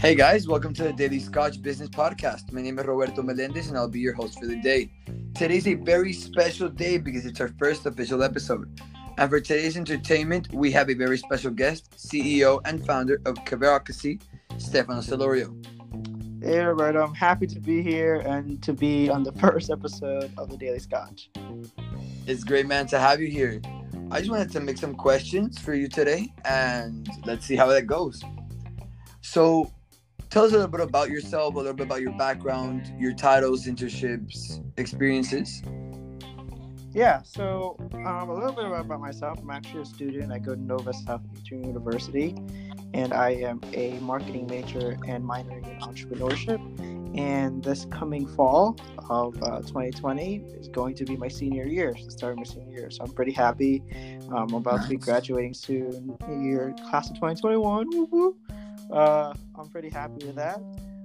Hey guys, welcome to the Daily Scotch Business Podcast. My name is Roberto Melendez and I'll be your host for the day. Today's a very special day because it's our first official episode. And for today's entertainment, we have a very special guest, CEO and founder of Carevocacy, Stefano Selorio. Hey Roberto, I'm happy to be here and to be on the first episode of the Daily Scotch. It's great, man, to have you here. I just wanted to make some questions for you today and let's see how that goes. So, tell us a little bit about yourself, a little bit about your background, your titles, internships, experiences. Yeah, so um, a little bit about myself. I'm actually a student. I go to Nova Southeastern University, and I am a marketing major and minoring in entrepreneurship. And this coming fall of uh, 2020 is going to be my senior year, the start of my senior year. So I'm pretty happy. Um, I'm about nice. to be graduating soon, year class of 2021. Woo-woo. Uh, I'm pretty happy with that.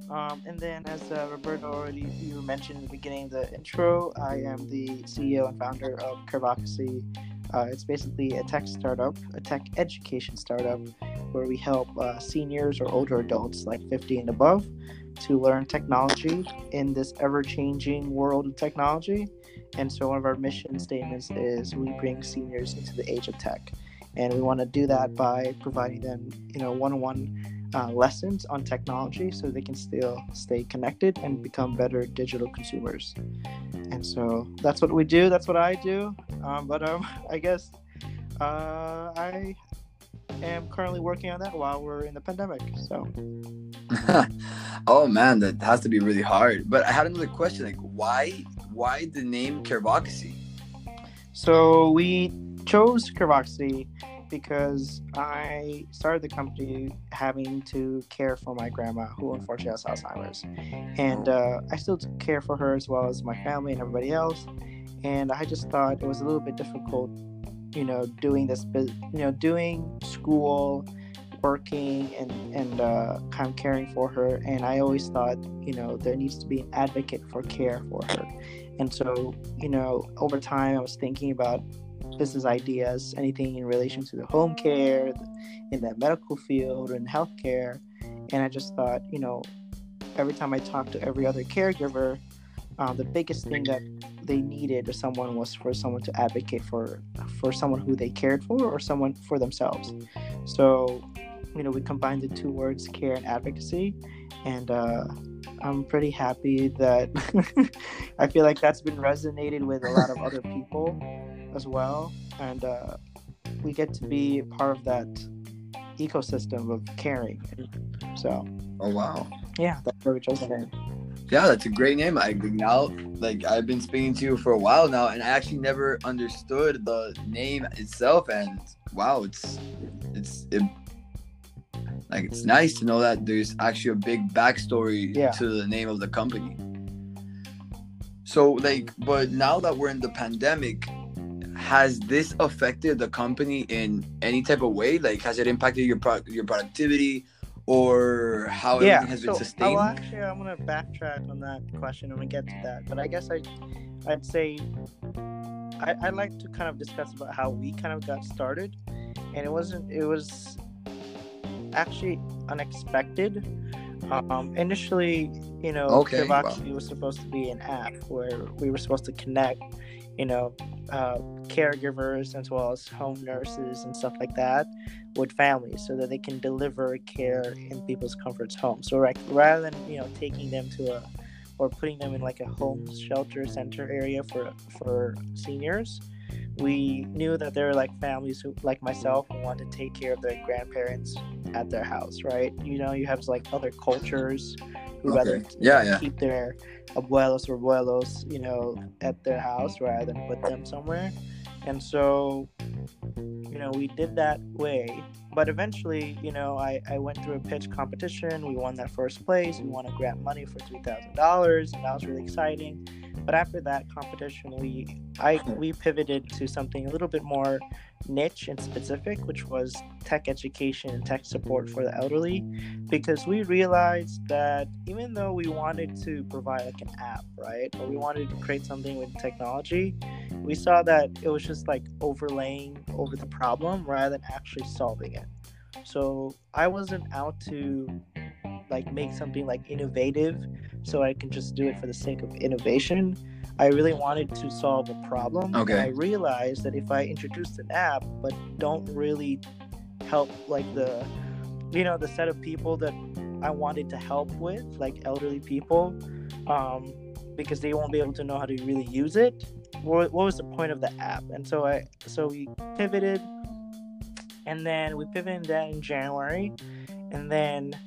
Um, and then, as uh, Roberto already you mentioned in the beginning of the intro, I am the CEO and founder of Carevocacy. Uh, it's basically a tech startup, a tech education startup, where we help uh, seniors or older adults, like 50 and above, to learn technology in this ever-changing world of technology. And so, one of our mission statements is we bring seniors into the age of tech, and we want to do that by providing them, you know, one-on-one uh, lessons on technology so they can still stay connected and become better digital consumers. And so that's what we do. That's what I do. Um, but um, I guess uh, I am currently working on that while we're in the pandemic. So. oh man, that has to be really hard. But I had another question. Like, why, why the name Carevocacy? So we chose Because I started the company having to care for my grandma, who unfortunately has Alzheimer's, and uh, I still care for her as well as my family and everybody else. And I just thought it was a little bit difficult, you know, doing this, you know, doing school, working, and and uh, kind of caring for her. And I always thought, you know, there needs to be an advocate for care for her. And so, you know, over time, I was thinking about business ideas, anything in relation to the home care, in the medical field, in healthcare. And I just thought, you know, every time I talked to every other caregiver, uh, the biggest thing that they needed or someone was for someone to advocate for for someone who they cared for or someone for themselves. So, you know, we combined the two words, care and advocacy, and uh, I'm pretty happy that I feel like that's been resonated with a lot of other people as well, and uh, we get to be part of that ecosystem of caring. So. Oh wow. Yeah, that's where we chose the name. Yeah, that's a great name. I now like I've been speaking to you for a while now, and I actually never understood the name itself. And wow, it's it's it, like it's nice to know that there's actually a big backstory yeah. to the name of the company. So like, but now that we're in the pandemic, has this affected the company in any type of way? Like, has it impacted your pro- your productivity or how yeah, everything has so, been sustained? Well, actually, I'm gonna backtrack on that question. I'm get to that, but I guess I, I'd say, I, I'd like to kind of discuss about how we kind of got started, and it wasn't. It was actually unexpected. Um, initially, you know, okay, wow. was supposed to be an app where we were supposed to connect you know, uh, caregivers as well as home nurses and stuff like that with families so that they can deliver care in people's comforts home. So like rather than you know taking them to a or putting them in like a home shelter center area for for seniors, we knew that there were like families who like myself who wanted to take care of their grandparents at their house, right? You know, you have like other cultures who okay. rather yeah, yeah. keep their abuelos or abuelos, you know, at their house rather than put them somewhere. And so, you know, we did that way. But eventually, you know, I, I went through a pitch competition. We won that first place. We won a grant money for $3,000, and that was really exciting. But after that competition, we I we pivoted to something a little bit more niche and specific, which was tech education and tech support for the elderly, because we realized that even though we wanted to provide like an app, right, or we wanted to create something with technology, we saw that it was just like overlaying over the problem rather than actually solving it. So I wasn't out to like make something like innovative so I can just do it for the sake of innovation. I really wanted to solve a problem. Okay. And I realized that if I introduced an app but don't really help like the you know the set of people that I wanted to help with, like elderly people, um, because they won't be able to know how to really use it. What, what was the point of the app? And so I so we pivoted, and then we pivoted that in January, and then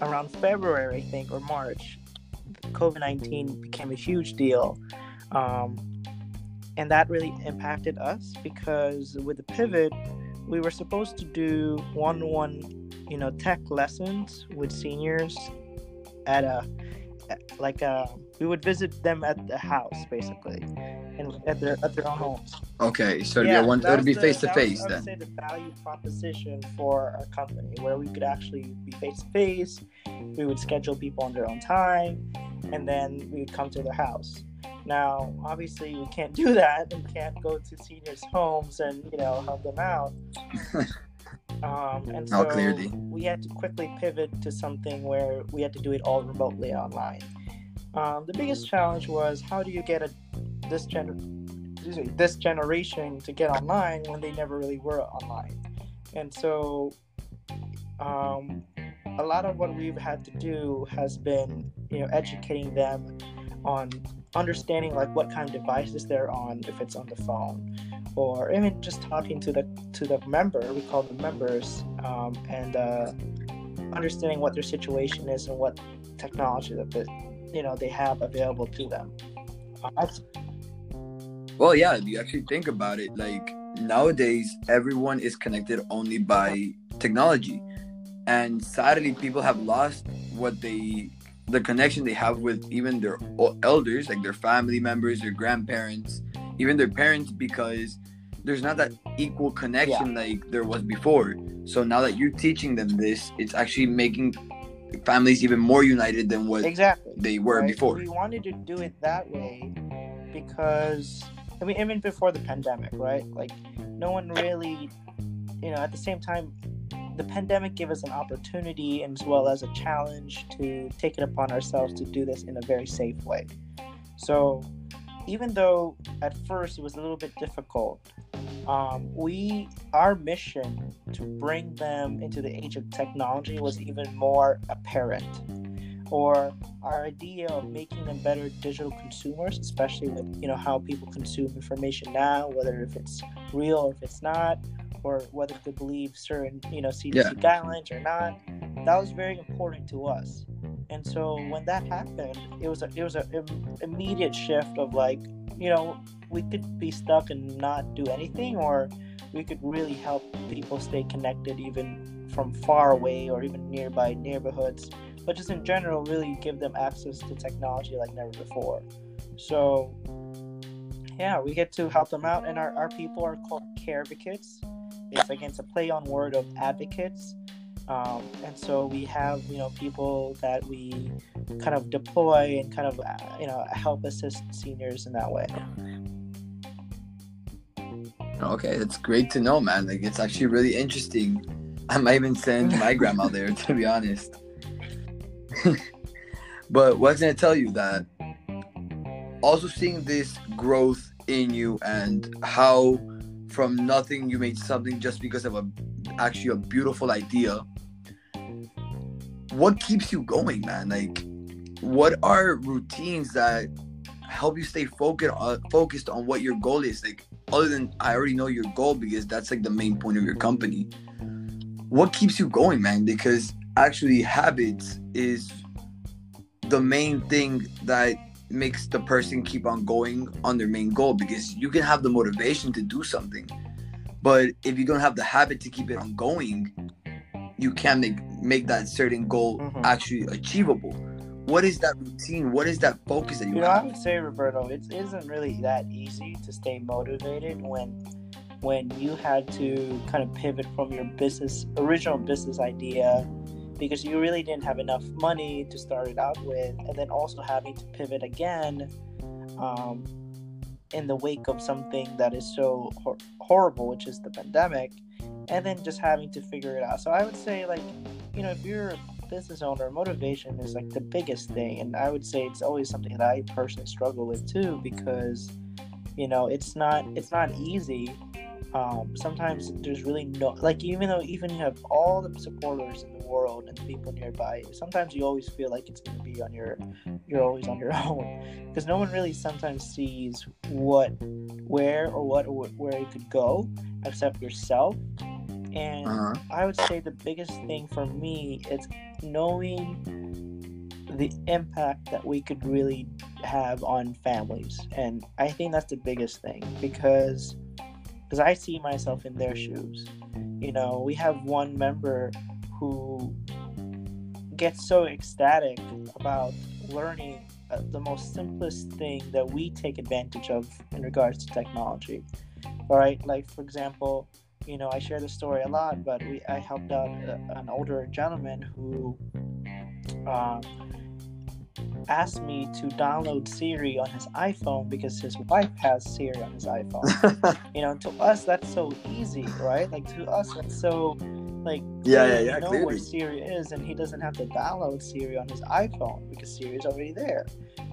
around February, I think, or March, COVID nineteen became a huge deal. Um, and that really impacted us because with the pivot, we were supposed to do one-on-one, you know, tech lessons with seniors at a like a we would visit them at the house basically and at their at their own homes. Okay, so it'd be, one, it'd be face to face I would then. say the value proposition for our company, where we could actually be face to face. We would schedule people on their own time, and then we would come to their house. Now, obviously, we can't do that. We can't go to seniors' homes and you know help them out. Um, and so clearly. we had to quickly pivot to something where we had to do it all remotely online. Um, the biggest challenge was how do you get a this gen me, this generation to get online when they never really were online, and so um, a lot of what we've had to do has been you know educating them on understanding like what kind of devices they're on if it's on the phone or even just talking to the to the member we call the members um, and uh, understanding what their situation is and what technology that the, you know they have available to them uh, Well, yeah, if you actually think about it, like nowadays, everyone is connected only by technology. And sadly, people have lost what they, the connection they have with even their elders, like their family members, their grandparents, even their parents, because there's not that equal connection like there was before. So now that you're teaching them this, it's actually making families even more united than what exactly they were right? before. We wanted to do it that way because I mean, even before the pandemic, right? Like, no one really, you know, at the same time, the pandemic gave us an opportunity as well as a challenge to take it upon ourselves to do this in a very safe way. So, even though at first it was a little bit difficult, um, we our mission to bring them into the age of technology was even more apparent or our idea of making them better digital consumers, especially with you know how people consume information now, whether if it's real or if it's not, or whether they believe certain you know CDC Yeah. guidelines or not. That was very important to us. And so when that happened, it was a it was a im- immediate shift of like you know we could be stuck and not do anything, or we could really help people stay connected even from far away or even nearby neighborhoods but just in general, really give them access to technology like never before. So, yeah, we get to help them out, and our, our people are called care advocates. It's again, it's a play on word of advocates. Um, and so we have, you know, people that we kind of deploy and kind of, uh, you know, help assist seniors in that way. Okay, that's great to know, man. Like it's actually really interesting. I might even send my grandma there, to be honest. but what's gonna tell you that also seeing this growth in you and how from nothing you made something just because of a actually a beautiful idea. What keeps you going, man? Like, what are routines that help you stay focused on uh, focused on what your goal is? Like, other than I already know your goal because that's like the main point of your company. What keeps you going, man? Because actually, habits is the main thing that makes the person keep on going on their main goal because you can have the motivation to do something but if you don't have the habit to keep it on going you can't make make that certain goal Mhm. actually achievable. What is that routine? What is that focus that you, You know, I would say, Roberto, it isn't really that easy to stay motivated when when you had to kind of pivot from your business original business idea because you really didn't have enough money to start it out with, and then also having to pivot again um, in the wake of something that is so hor- horrible, which is the pandemic, and then just having to figure it out. So I would say, like, you know, if you're a business owner, motivation is like the biggest thing, and I would say it's always something that I personally struggle with too because, you know, it's not it's not easy. Um, sometimes there's really no like even though even you have all the supporters world and the people nearby, sometimes you always feel like it's gonna be on your you're always on your own because no one really sometimes sees what where or what or where you could go except yourself and Uh-huh. I would say the biggest thing for me is knowing the impact that we could really have on families. And I think that's the biggest thing because because I see myself in their shoes. You know, we have one member who gets so ecstatic about learning uh, the most simplest thing that we take advantage of in regards to technology. All right, like for example, you know, I share the story a lot, but we I helped out a, an older gentleman who um, asked me to download Siri on his iPhone because his wife has Siri on his iPhone. you know, to us that's so easy, right? Like to us that's so like Yeah, yeah, yeah, know clearly. where Siri is, and he doesn't have to download Siri on his iPhone because Siri is already there.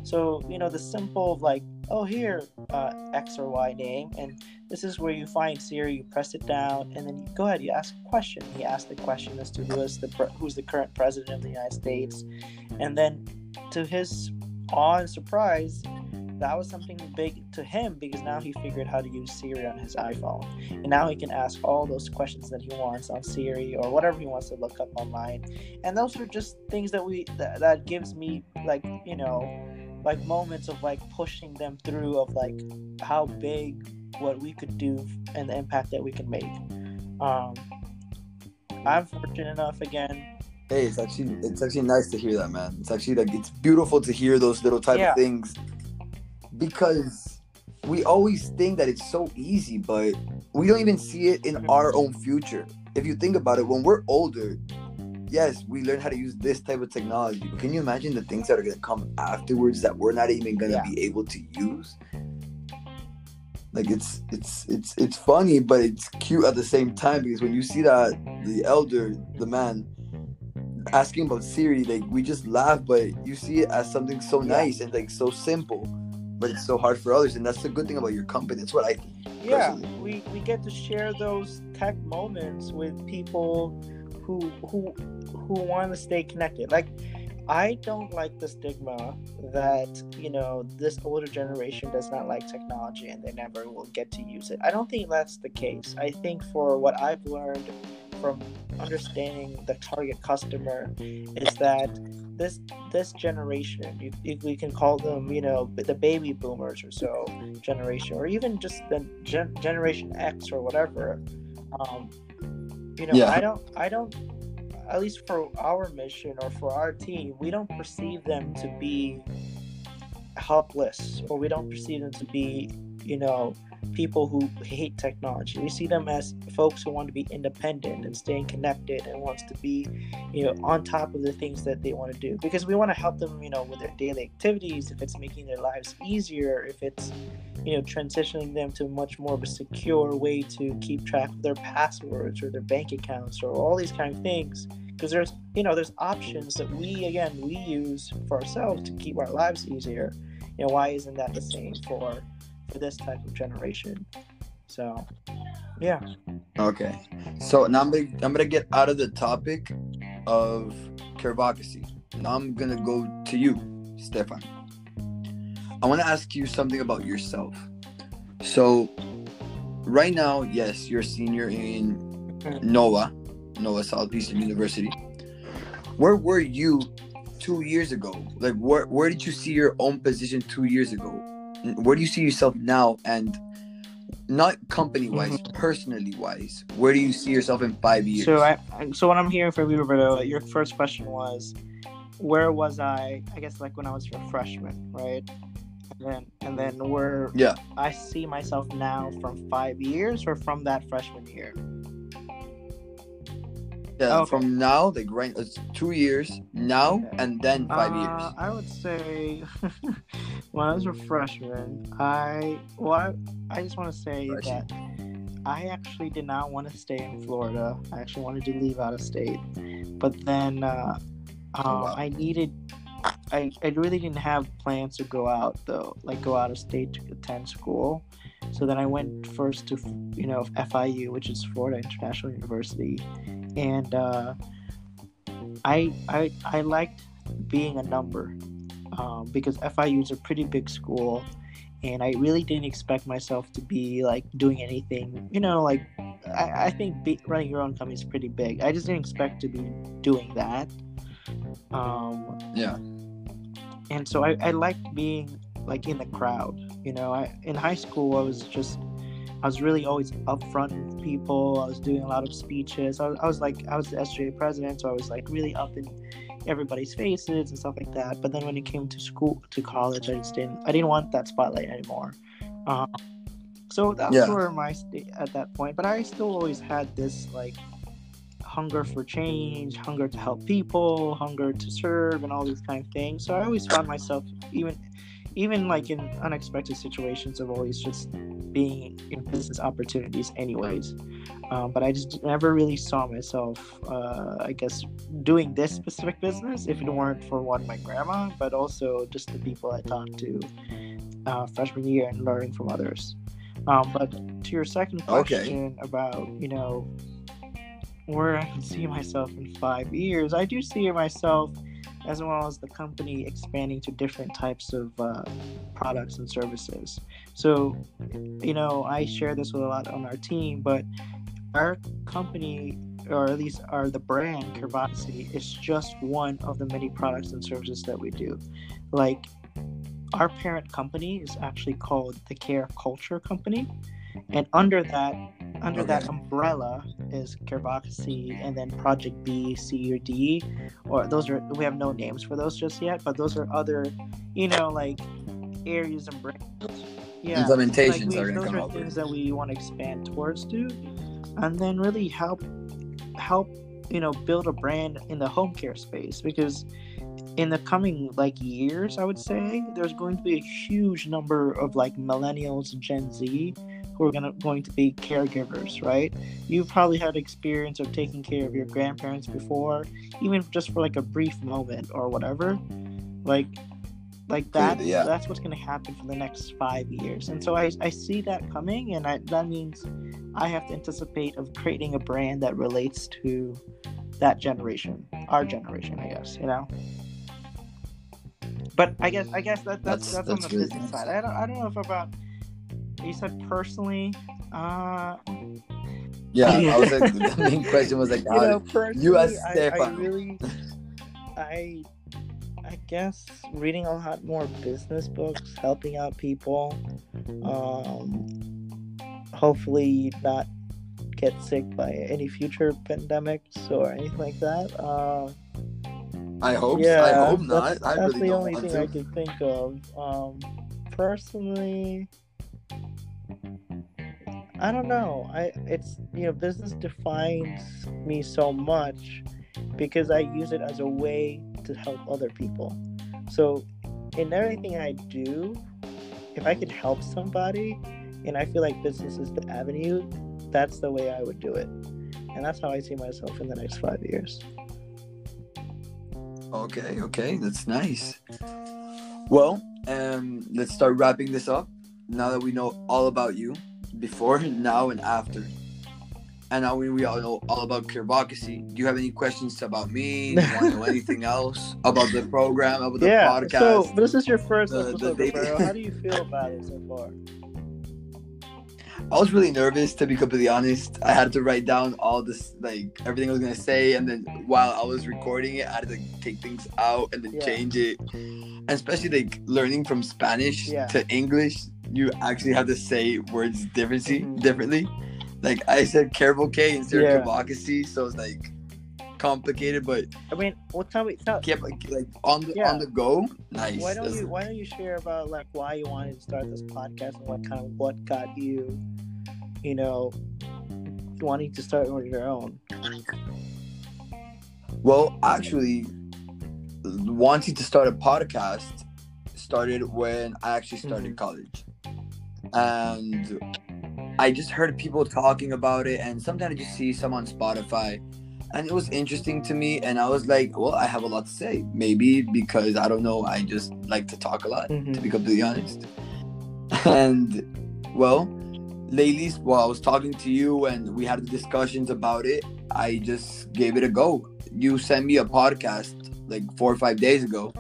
So you know the simple like, oh here, uh, X or Y name, and this is where you find Siri. You press it down, and then you go ahead. You ask a question. He asked the question as to who is the pre- who's the current president of the United States, and then to his awe and surprise, that was something big to him because now he figured how to use Siri on his iPhone, and now he can ask all those questions that he wants on Siri or whatever he wants to look up online, and those are just things that we that, that gives me like you know like moments of like pushing them through of like how big what we could do and the impact that we can make. Um, I'm fortunate enough again. Hey, it's actually it's actually nice to hear that, man. It's actually like it's beautiful to hear those little type Yeah. of things because we always think that it's so easy, but we don't even see it in our own future. If you think about it, when we're older, yes, we learn how to use this type of technology, but can you imagine the things that are gonna come afterwards that we're not even gonna Yeah. be able to use? Like it's it's it's it's funny, but it's cute at the same time because when you see that the elder, the man, asking about Siri, like we just laugh, but you see it as something so Yeah. nice and like so simple, but it's so hard for others, and that's the good thing about your company. That's what I think. yeah Personally. we, we get to share those tech moments with people who who who want to stay connected like i don't like the stigma that you know this older generation does not like technology and they never will get to use it i don't think that's the case i think for what i've learned from understanding the target customer is that this this generation you, you, we can call them you know the baby boomers or so generation or even just the gen- generation x or whatever um you know Yeah. i don't i don't at least for our mission or for our team we don't perceive them to be helpless or we don't perceive them to be you know people who hate technology. We see them as folks who want to be independent and staying connected and wants to be you know on top of the things that they want to do. Because we want to help them you know with their daily activities if it's making their lives easier if it's you know transitioning them to much more of a secure way to keep track of their passwords or their bank accounts or all these kind of things. Because there's you know there's options that we again we use for ourselves to keep our lives easier. You know why isn't that the same for for this type of generation so yeah Okay, so now I'm gonna I'm gonna get out of the topic of Carevocacy. Now I'm gonna go to you, Stefan. I want to ask you something about yourself. So, right now, yes, you're a senior in Nova, Nova Southeastern University. Where were you two years ago? Like, where where did you see your own position two years ago? Where do you see yourself now? And not company wise, mm-hmm. personally wise, where do you see yourself in five years? so I- so what i'm hearing from you roberto your first question was where was i i guess like when i was a freshman right and then and then where Yeah. i see myself now from five years or from that freshman year yeah, okay. from now, the right, is two years now, Okay. and then five Uh, years. I would say when I was a freshman, I well, I, I just want to say Freshie. that I actually did not want to stay in Florida. I actually wanted to leave out of state, but then uh, Um, Oh, wow. I needed. I, I really didn't have plans to go out though, like go out of state to attend school. So then I went first to you know FIU, which is Florida International University, and uh, I I I liked being a number um, because FIU is a pretty big school, and I really didn't expect myself to be like doing anything. You know, like I, I think be, running your own company is pretty big. I just didn't expect to be doing that. Um, Yeah. and so I, I liked being like in the crowd you know I, in high school i was just i was really always upfront with people. I was doing a lot of speeches. I was, I was like i was the SGA president so i was like really up in everybody's faces and stuff like that. But then when it came to school to college i just didn't i didn't want that spotlight anymore. Um, so that's Yeah. where my state at that point. But i still always had this like hunger for change, hunger to help people, hunger to serve, and all these kind of things. So I always found myself even, even like in unexpected situations of always just being in business opportunities, anyways. Um, but I just never really saw myself, uh, I guess, doing this specific business if it weren't for one my grandma, but also just the people I talked to uh, freshman year and learning from others. Um, but to your second Okay. question about you know where I can see myself in five years, I do see myself as well as the company expanding to different types of uh, products and services. So, you know, I share this with a lot on our team, but our company, or at least our the brand Carevocacy, is just one of the many products and services that we do. Like our parent company is actually called the Care Culture Company, and under that under that umbrella is Carevocacy, and then Project B, C, or D, or those are we have no names for those just yet, but those are other, you know, like areas and brands. Yeah, like we, are those come are over. things that we want to expand towards to, and then really help help you know build a brand in the home care space because in the coming like years i would say there's going to be a huge number of like millennials and gen z who are gonna going to be caregivers right? You've probably had experience of taking care of your grandparents before even just for like a brief moment or whatever. Like like that yeah. that's what's going to happen for the next five years. And so I, I see that coming and I, that means i have to anticipate of creating a brand that relates to that generation our generation i guess you know? But i guess i guess that, that's That's- that's, on the really business nice. side I don't, I don't know if about you said personally uh Yeah, I was like, the main question was like, you know, you as I, I really, I, I guess reading a lot more business books, helping out people, um, hopefully not get sick by any future pandemics or anything like that. Uh, I hope, yeah, I hope not. that's, I that's really the only thing to. I could think of. Um, personally, I don't know. I it's you know business defines me so much because I use it as a way to help other people. So in everything I do, if I could help somebody, and I feel like business is the avenue, that's the way I would do it, and that's how I see myself in the next five years. Okay, okay, that's nice. Well, um, let's start wrapping this up. Now that we know all about you, before, now, and after, and now we, we all know all about Carevocacy. Do you have any questions about me? Do you want to know anything else about the program, about the yeah. podcast? So this is your first the- the episode, Roberto. How do you feel about it so far? I was really nervous to be completely honest. I had to write down all this, like everything I was gonna say, and then while I was recording it, I had to take things out and then Yeah. change it. And especially like learning from Spanish Yeah. to English, you actually have to say words differently. Mhm. Differently, like I said, careful K instead Yeah. of advocacy, so it's like complicated, but I mean, well, tell me, tell, kept like, like on the Yeah. on the go. Nice. why don't you why don't you share about like why you wanted to start this podcast and what kind of what got you, you know, wanting to start on your own? Well, actually, wanting to start a podcast started when I actually started Mhm. college. And I just heard people talking about it, and sometimes I just see some on Spotify. and it was interesting to me. And I was like, well, I have a lot to say. Maybe because I don't know, I just like to talk a lot, Mhm. to be completely honest. And well, lately, while I was talking to you and we had discussions about it, I just gave it a go. You sent me a podcast like four or five days ago,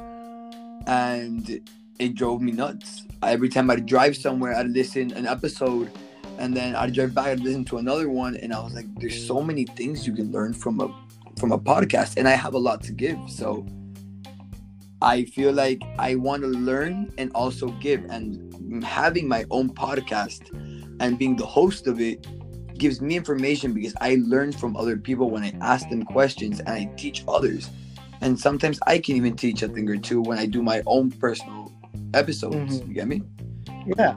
and it drove me nuts. Every time I'd drive somewhere, I'd listen an episode, and then I'd drive back and listen to another one, and I was like, "There's so many things you can learn from a from a podcast," and I have a lot to give. So I feel like I want to learn and also give, and having my own podcast and being the host of it gives me information because I learn from other people when I ask them questions and I teach others. And sometimes I can even teach a thing or two when I do my own personal episodes. Mhm. You get me? Yeah.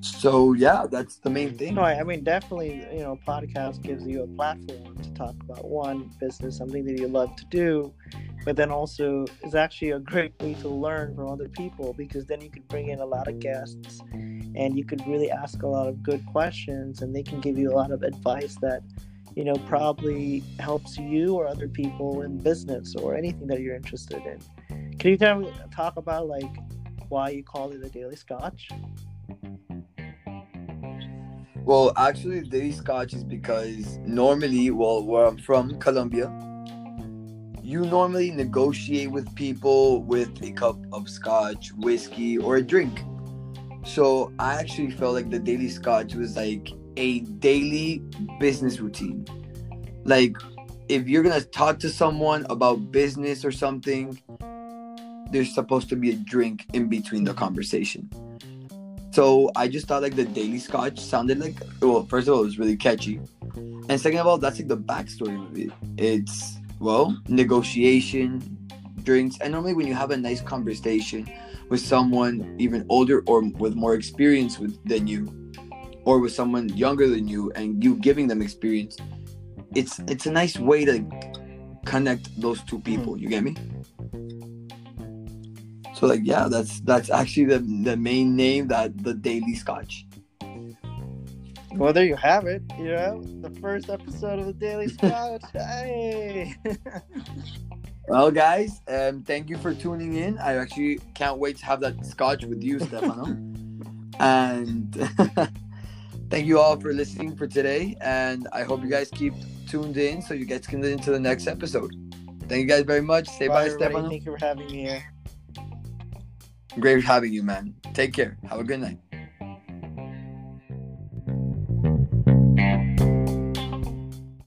So yeah, that's the main thing. No, I mean definitely. You know, podcast gives you a platform to talk about one business, something that you love to do, but then also is actually a great way to learn from other people because then you could bring in a lot of guests, and you could really ask a lot of good questions, and they can give you a lot of advice that, you know, probably helps you or other people in business or anything that you're interested in. Can you tell me talk about like why you call it a daily scotch? Well, actually, daily scotch is because normally, well, where I'm from, Colombia, you normally negotiate with people with a cup of scotch, whiskey, or a drink. So I actually felt like the daily scotch was like a daily business routine. Like, if you're gonna talk to someone about business or something, there's supposed to be a drink in between the mm-hmm. conversation. So I just thought like the daily scotch sounded like well, first of all, it was really catchy. And second of all, that's like the backstory of it. It's well, negotiation, drinks, and normally when you have a nice conversation with someone even older or with more experience with than you, or with someone younger than you, and you giving them experience, it's it's a nice way to connect those two people. Mm-hmm. You get me? So like yeah, that's that's actually the the main name that the daily scotch. Well, there you have it. You know, the first episode of the Daily Scotch. hey. Well, guys, um, thank you for tuning in. I actually can't wait to have that scotch with you, Stefano. and thank you all for listening for today. And I hope you guys keep tuned in so you guys can listen to the next episode. Thank you guys very much. Say bye, everybody. Stefano. Thank you for having me here. Great having you, man. Take care. Have a good night.